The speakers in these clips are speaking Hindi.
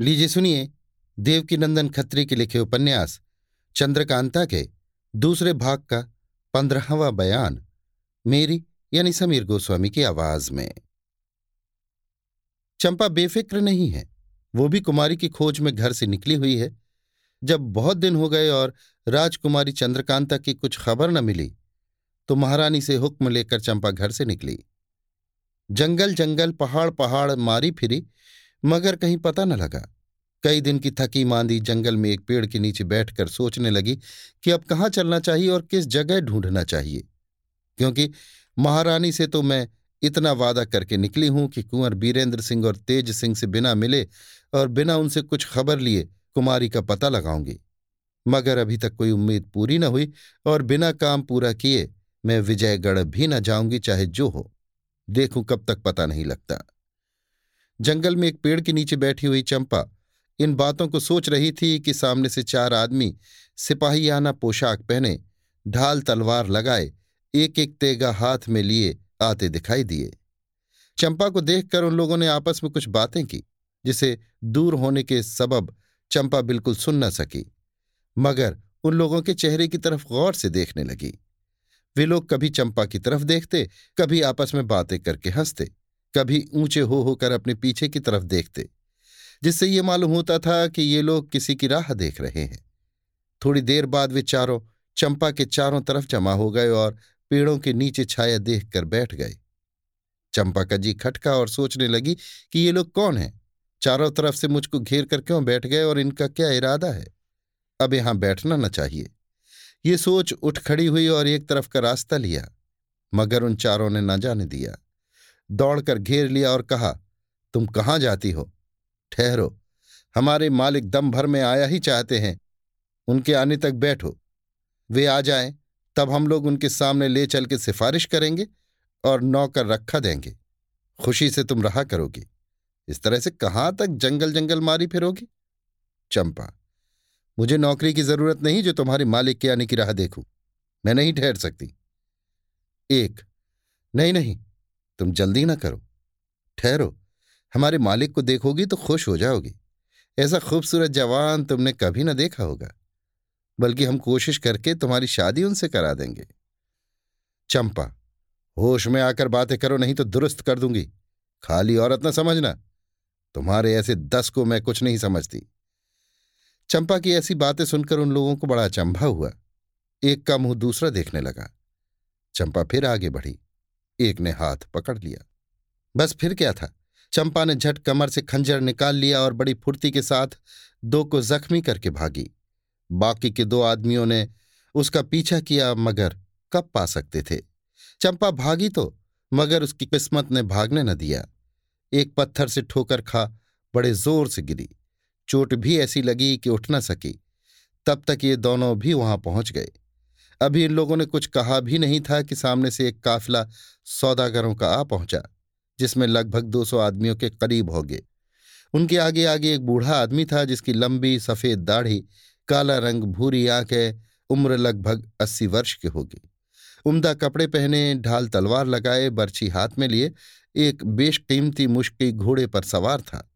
लीजिए सुनिए, देवकीनंदन खत्री के लिखे उपन्यास, चंद्रकांता के दूसरे भाग का पंद्रहवा बयान, मेरी यानी समीर गोस्वामी की आवाज़ में। चंपा बेफिक्र नहीं है, वो भी कुमारी की खोज में घर से निकली हुई है। जब बहुत दिन हो गए और राजकुमारी चंद्रकांता की कुछ खबर न मिली तो महारानी से हुक्म लेकर चंपा घर से निकली। जंगल जंगल पहाड़ पहाड़ मारी फिरी मगर कहीं पता न लगा। कई दिन की थकी मांदी जंगल में एक पेड़ के नीचे बैठकर सोचने लगी कि अब कहाँ चलना चाहिए और किस जगह ढूंढना चाहिए। क्योंकि महारानी से तो मैं इतना वादा करके निकली हूँ कि कुंवर बीरेंद्र सिंह और तेज सिंह से बिना मिले और बिना उनसे कुछ खबर लिए कुमारी का पता लगाऊँगी। मगर अभी तक कोई उम्मीद पूरी न हुई और बिना काम पूरा किए मैं विजयगढ़ भी न जाऊँगी, चाहे जो हो। देखूँ कब तक पता नहीं लगता। जंगल में एक पेड़ के नीचे बैठी हुई चंपा इन बातों को सोच रही थी कि सामने से चार आदमी सिपाहियाना पोशाक पहने ढाल तलवार लगाए एक एक तेगा हाथ में लिए, आते दिखाई दिए। चंपा को देखकर उन लोगों ने आपस में कुछ बातें की, जिसे दूर होने के सबब चंपा बिल्कुल सुन न सकी, मगर उन लोगों के चेहरे की तरफ़ गौर से देखने लगी। वे लोग कभी चंपा की तरफ़ देखते, कभी आपस में बातें करके हँसते। कभी ऊँचे हो होकर अपने पीछे की तरफ़ देखते, जिससे ये मालूम होता था कि ये लोग किसी की राह देख रहे हैं। थोड़ी देर बाद वे चारों चंपा के चारों तरफ़ जमा हो गए और पेड़ों के नीचे छाया देखकर बैठ गए। चंपा का जी खटका और सोचने लगी कि ये लोग कौन हैं? चारों तरफ़ से मुझको घेर कर क्यों बैठ गए और इनका क्या इरादा है? अब यहाँ बैठना न चाहिए। ये सोच उठ खड़ी हुई और एक तरफ़ का रास्ता लिया, मगर उन चारों ने न जाने दिया। दौड़कर घेर लिया और कहा, तुम कहाँ जाती हो? ठहरो। हमारे मालिक दम भर में आया ही चाहते हैं। उनके आने तक बैठो। वे आ जाएँ, तब हम लोग उनके सामने ले चल के सिफारिश करेंगे और नौकर रखा देंगे। खुशी से तुम रहा करोगी। इस तरह से कहाँ तक जंगल जंगल मारी फिरोगी? चंपा, मुझे नौकरी की ज़रूरत नहीं जो तुम्हारे मालिक के आने की राह देखूँ। मैं नहीं ठहर सकती। एक, नहीं नहीं। तुम जल्दी ना करो। ठहरो। हमारे मालिक को देखोगी तो खुश हो जाओगी। ऐसा खूबसूरत जवान तुमने कभी ना देखा होगा। बल्कि हम कोशिश करके तुम्हारी शादी उनसे करा देंगे। चंपा, होश में आकर बातें करो, नहीं तो दुरुस्त कर दूँगी। खाली औरत ना समझना। तुम्हारे ऐसे दस को मैं कुछ नहीं समझती। चंपा की ऐसी बातें सुनकर उन लोगों को बड़ा अचंभा हुआ। एक का मुँह दूसरा देखने लगा। चंपा फिर आगे बढ़ी। एक ने हाथ पकड़ लिया। बस फिर क्या था? चंपा ने झट कमर से खंजर निकाल लिया और बड़ी फुर्ती के साथ दो को जख्मी करके भागी। बाकी के दो आदमियों ने उसका पीछा किया मगर कब पा सकते थे? चंपा भागी तो मगर उसकी किस्मत ने भागने न दिया। एक पत्थर से ठोकर खा बड़े ज़ोर से गिरी। चोट भी ऐसी लगी कि उठ न सकी। तब तक ये दोनों भी वहाँ पहुँच गए। अभी इन लोगों ने कुछ कहा भी नहीं था कि सामने से एक काफिला सौदागरों का आ पहुँचा, जिसमें लगभग दो सौ आदमियों के करीब हो गए उनके आगे आगे एक बूढ़ा आदमी था जिसकी लंबी सफ़ेद दाढ़ी, काला रंग, भूरी आँखें, उम्र लगभग अस्सी वर्ष की होगी। उम्दा कपड़े पहने, ढाल तलवार लगाए, बर्छी हाथ में लिए, एक बेशकीमती मुश्किल घोड़े पर सवार था।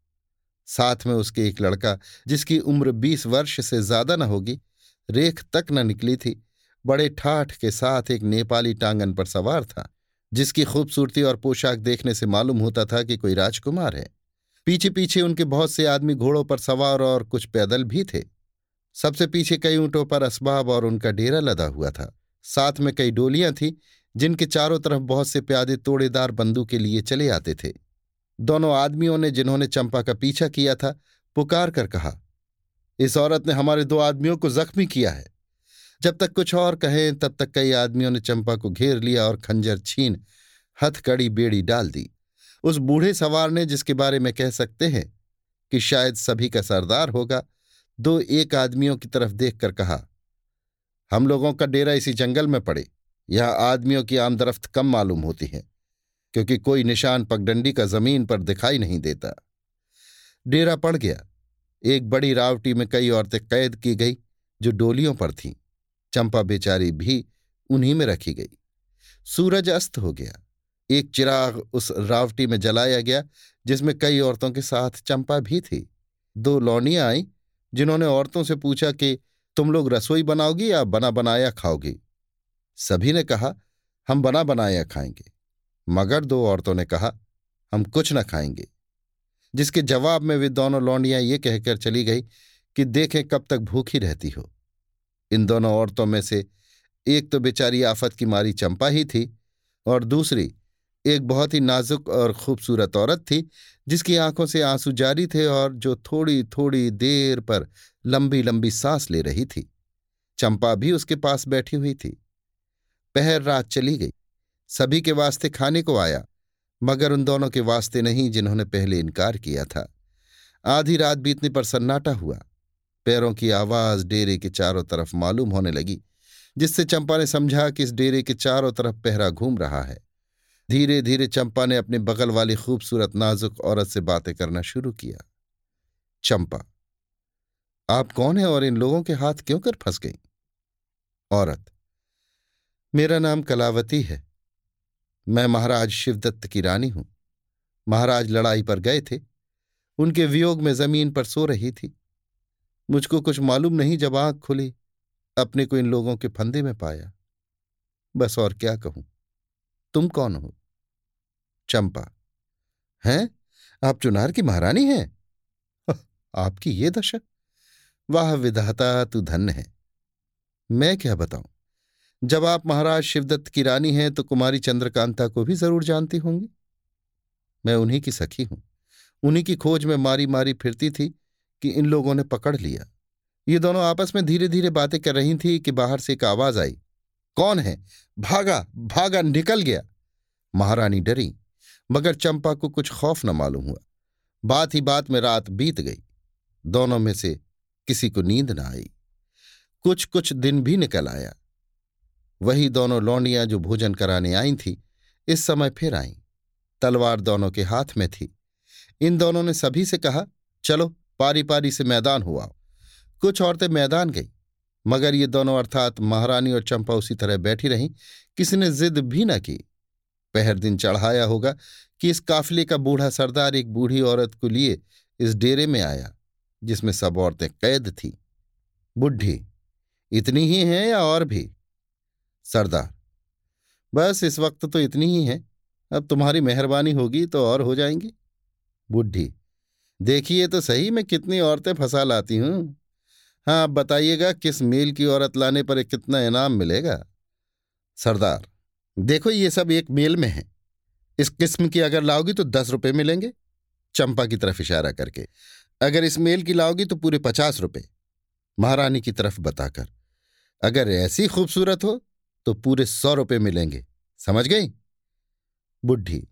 साथ में उसके एक लड़का, जिसकी उम्र बीस वर्ष से ज़्यादा न होगी, रेख तक न निकली थी बड़े ठाठ के साथ एक नेपाली टांगन पर सवार था, जिसकी खूबसूरती और पोशाक देखने से मालूम होता था कि कोई राजकुमार है। पीछे पीछे उनके बहुत से आदमी घोड़ों पर सवार और कुछ पैदल भी थे। सबसे पीछे कई ऊंटों पर असबाब और उनका डेरा लदा हुआ था। साथ में कई डोलियाँ थीं, जिनके चारों तरफ़ बहुत से प्यादे तोड़ेदार बंदूक के लिए चले आते थे। दोनों आदमियों ने, जिन्होंने चंपा का पीछा किया था, पुकार कर कहा, इस औरत ने हमारे दो आदमियों को जख्मी किया है। जब तक कुछ और कहें, तब तक कई आदमियों ने चंपा को घेर लिया और खंजर छीन हथकड़ी बेड़ी डाल दी। उस बूढ़े सवार ने जिसके बारे में कह सकते हैं कि शायद सभी का सरदार होगा, दो एक आदमियों की तरफ़ देखकर कहा, हम लोगों का डेरा इसी जंगल में पड़े। यहाँ आदमियों की आमदरफ्त कम मालूम होती है, क्योंकि कोई निशान पगडंडी का ज़मीन पर दिखाई नहीं देता। डेरा पड़ गया। एक बड़ी रावटी में कई औरतें कैद की गई, जो डोलियों पर थीं। चंपा बेचारी भी उन्हीं में रखी गई। सूरज अस्त हो गया। एक चिराग उस रावटी में जलाया गया, जिसमें कई औरतों के साथ चंपा भी थी। दो लौनियाँ आईं, जिन्होंने औरतों से पूछा कि, तुम लोग रसोई बनाओगी या बना बनाया खाओगी? सभी ने कहा, हम बना बनाया खाएँगे। मगर दो औरतों ने कहा, हम कुछ न खाएँगे। जिसके जवाब में वे दोनों लौंडियाँ ये कहकर चली गई कि, देखें कब तक भूखी रहती हो। इन दोनों औरतों में से एक तो बेचारी आफत की मारी चंपा ही थी और दूसरी एक बहुत ही नाजुक और खूबसूरत औरत थी, जिसकी आँखों से आँसू जारी थे और जो थोड़ी थोड़ी देर पर लंबी लंबी सांस ले रही थी। चंपा भी उसके पास बैठी हुई थी। पहर रात चली गई। सभी के वास्ते खाने को आया, मगर उन दोनों के वास्ते नहीं जिन्होंने पहले इनकार किया था। आधी रात बीतने पर सन्नाटा हुआ। पैरों की आवाज़ डेरे के चारों तरफ़ मालूम होने लगी, जिससे चंपा ने समझा कि इस डेरे के चारों तरफ़ पहरा घूम रहा है। धीरे धीरे चंपा ने अपने बगल वाली खूबसूरत नाजुक औरत से बातें करना शुरू किया। चंपा, आप कौन है और इन लोगों के हाथ क्यों कर फंस गई? औरत, मेरा नाम कलावती है। मैं महाराज शिवदत्त की रानी हूँ। महाराज लड़ाई पर गए थे। उनके वियोग में ज़मीन पर सो रही थी। मुझको कुछ मालूम नहीं जब आँख खुली, अपने को इन लोगों के फंदे में पाया। बस और क्या कहूँ? तुम कौन हो? चंपा, हैं? आप चुनार की महारानी हैं? आपकी ये दशा? वाह विधाता, तू धन्य है। मैं क्या बताऊँ? जब आप महाराज शिवदत्त की रानी हैं तो कुमारी चंद्रकांता को भी ज़रूर जानती होंगी। मैं उन्हीं की सखी हूँ। उन्हीं की खोज में मारी मारी फिरती थी कि इन लोगों ने पकड़ लिया। ये दोनों आपस में धीरे धीरे बातें कर रही थी कि बाहर से एक आवाज़ आई, कौन है? भागा भागा, निकल गया। महारानी डरी, मगर चंपा को कुछ खौफ न मालूम हुआ। बात ही बात में रात बीत गई। दोनों में से किसी को नींद न आई। कुछ कुछ दिन भी निकल आया। वही दोनों लौंडियाँ जो भोजन कराने आई थी, इस समय फिर आईं। तलवार दोनों के हाथ में थी। इन दोनों ने सभी से कहा, चलो पारी पारी से मैदान हुआ। कुछ औरतें मैदान गई, मगर ये दोनों अर्थात महारानी और चंपा उसी तरह बैठी रहीं, किसी ने जिद भी न की। पहर दिन चढ़ाया होगा कि इस काफिले का बूढ़ा सरदार एक बूढ़ी औरत को लिए इस डेरे में आया, जिसमें सब औरतें कैद थीं। बुढ़ी, इतनी ही हैं या और भी? सरदार, बस इस वक्त तो इतनी ही है, अब तुम्हारी मेहरबानी होगी तो और हो जाएँगी। बुढ़ी देखिए तो सही, मैं कितनी औरतें फंसा लाती हूँ। हाँ आप बताइएगा, किस मेल की औरत लाने पर कितना इनाम मिलेगा? सरदार, देखो ये सब एक मेल में है। इस किस्म की अगर लाओगी तो दस रुपये मिलेंगे, चंपा की तरफ़ इशारा करके। अगर इस मेल की लाओगी तो पूरे पचास रुपये महारानी की तरफ़ बताकर। अगर ऐसी खूबसूरत हो तो पूरे सौ रुपये मिलेंगे। समझ गई? बुढ़ी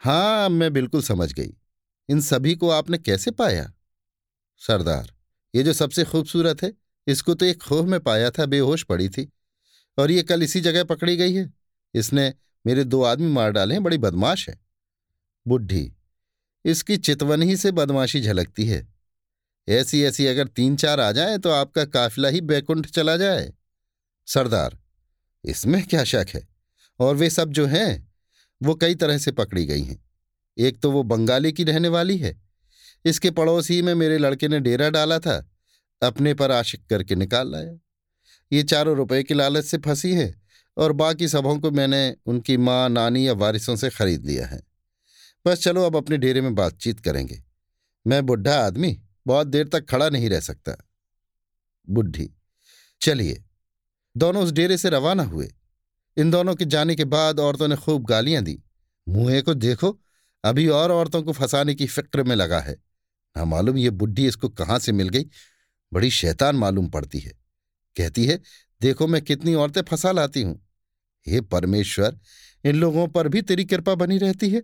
हाँ मैं बिल्कुल समझ गई। इन सभी को आपने कैसे पाया? सरदार, ये जो सबसे खूबसूरत है, इसको तो एक खोह में पाया था, बेहोश पड़ी थी। और ये कल इसी जगह पकड़ी गई है। इसने मेरे दो आदमी मार डाले हैं, बड़ी बदमाश है। बुढ़ी इसकी चितवन ही से बदमाशी झलकती है। ऐसी ऐसी अगर तीन चार आ जाए तो आपका काफिला ही बैकुंठ चला जाए। सरदार, इसमें क्या शक है? और वे सब जो हैं, वो कई तरह से पकड़ी गई हैं। एक तो वो बंगाली की रहने वाली है। इसके पड़ोसी में मेरे लड़के ने डेरा डाला था, अपने पर आशिक करके निकाल लाया। ये चारों रुपए की लालच से फंसी है और बाकी सबों को मैंने उनकी माँ, नानी या वारिसों से खरीद लिया है। बस चलो अब अपने डेरे में बातचीत करेंगे। मैं बुढ़ा आदमी, बहुत देर तक खड़ा नहीं रह सकता। बुढ़ी, चलिए। दोनों उस डेरे से रवाना हुए। इन दोनों के जाने के बाद औरतों ने खूब गालियाँ दी। मुंहे को देखो अभी और औरतों को फंसाने की फ़िक्र में लगा है। ना मालूम ये बुढ़ी इसको कहाँ से मिल गई? बड़ी शैतान मालूम पड़ती है। कहती है, देखो मैं कितनी औरतें फंसा लाती हूँ। हे परमेश्वर, इन लोगों पर भी तेरी कृपा बनी रहती है।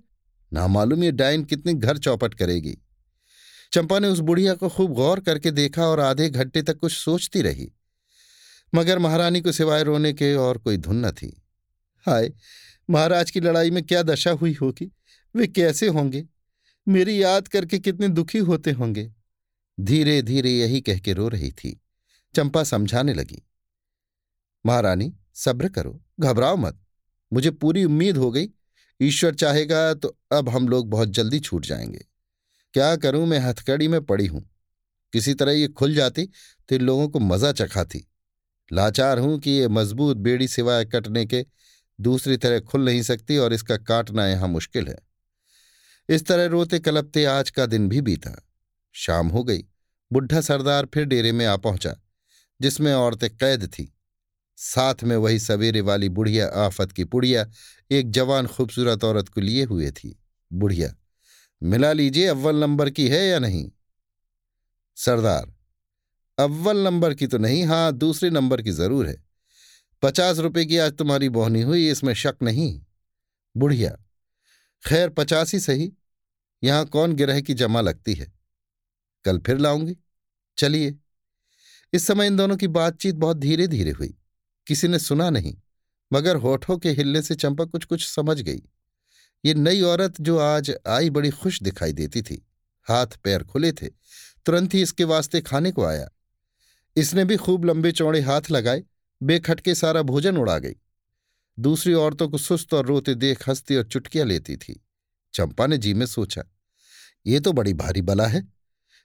ना मालूम ये डाइन कितनी घर चौपट करेगी। चंपा ने उस बुढ़िया को खूब गौर करके देखा और आधे घंटे तक कुछ सोचती रही। मगर महारानी को सिवाय रोने के और कोई धुन न थी। हाय, महाराज की लड़ाई में क्या दशा हुई होगी? वे कैसे होंगे? मेरी याद करके कितने दुखी होते होंगे। धीरे धीरे यही कह के रो रही थी। चंपा समझाने लगी। महारानी, सब्र करो, घबराओ मत। मुझे पूरी उम्मीद हो गई। ईश्वर चाहेगा तो अब हम लोग बहुत जल्दी छूट जाएँगे। क्या करूँ मैं? हथकड़ी में पड़ी हूँ। किसी तरह ये खुल जाती तो इन लोगों को मज़ा चखाती। लाचार हूँ कि ये मज़बूत बेड़ी सिवाय कटने के दूसरी तरह खुल नहीं सकती और इसका काटना यहाँ मुश्किल है। इस तरह रोते कलपते आज का दिन भी बीता। शाम हो गई। बुढ़ा सरदार फिर डेरे में आ पहुँचा, जिसमें औरतें कैद थी। साथ में वही सवेरे वाली बुढ़िया आफत की पुड़िया एक जवान खूबसूरत औरत को लिए हुए थी। बुढ़िया, मिला लीजिए अव्वल नंबर की है या नहीं? सरदार, अव्वल नंबर की तो नहीं हाँ दूसरे नंबर की ज़रूर है। पचास रुपए की आज तुम्हारी बोहनी हुई, इसमें शक नहीं। बुढ़िया, खैर, पचास ही सही। यहाँ कौन गिरह की जमा लगती है? कल फिर लाऊँगी। चलिए। इस समय इन दोनों की बातचीत बहुत धीरे धीरे हुई। किसी ने सुना नहीं, मगर होठों के हिलने से चंपा कुछ कुछ समझ गई। ये नई औरत जो आज आई बड़ी खुश दिखाई देती थी। हाथ पैर खुले थे। तुरंत ही इसके वास्ते खाने को आया। इसने भी खूब लंबे चौड़े हाथ लगाए। बेखटके सारा भोजन उड़ा गई। दूसरी औरतों को सुस्त और रोते देख हंसती और चुटकियाँ लेती थी। चंपा ने जी में सोचा, ये तो बड़ी भारी बला है,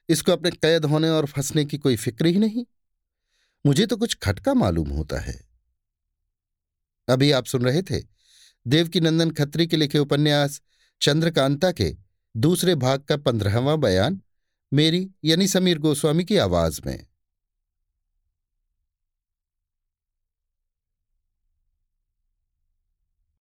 इसको अपने कैद होने और फंसने की कोई फ़िक्र ही नहीं। मुझे तो कुछ खटका मालूम होता है। अभी आप सुन रहे थे देवकी नंदन खत्री के लिखे उपन्यास चंद्रकांता के दूसरे भाग का पंद्रहवां बयान, मेरी यानी समीर गोस्वामी की आवाज़ में।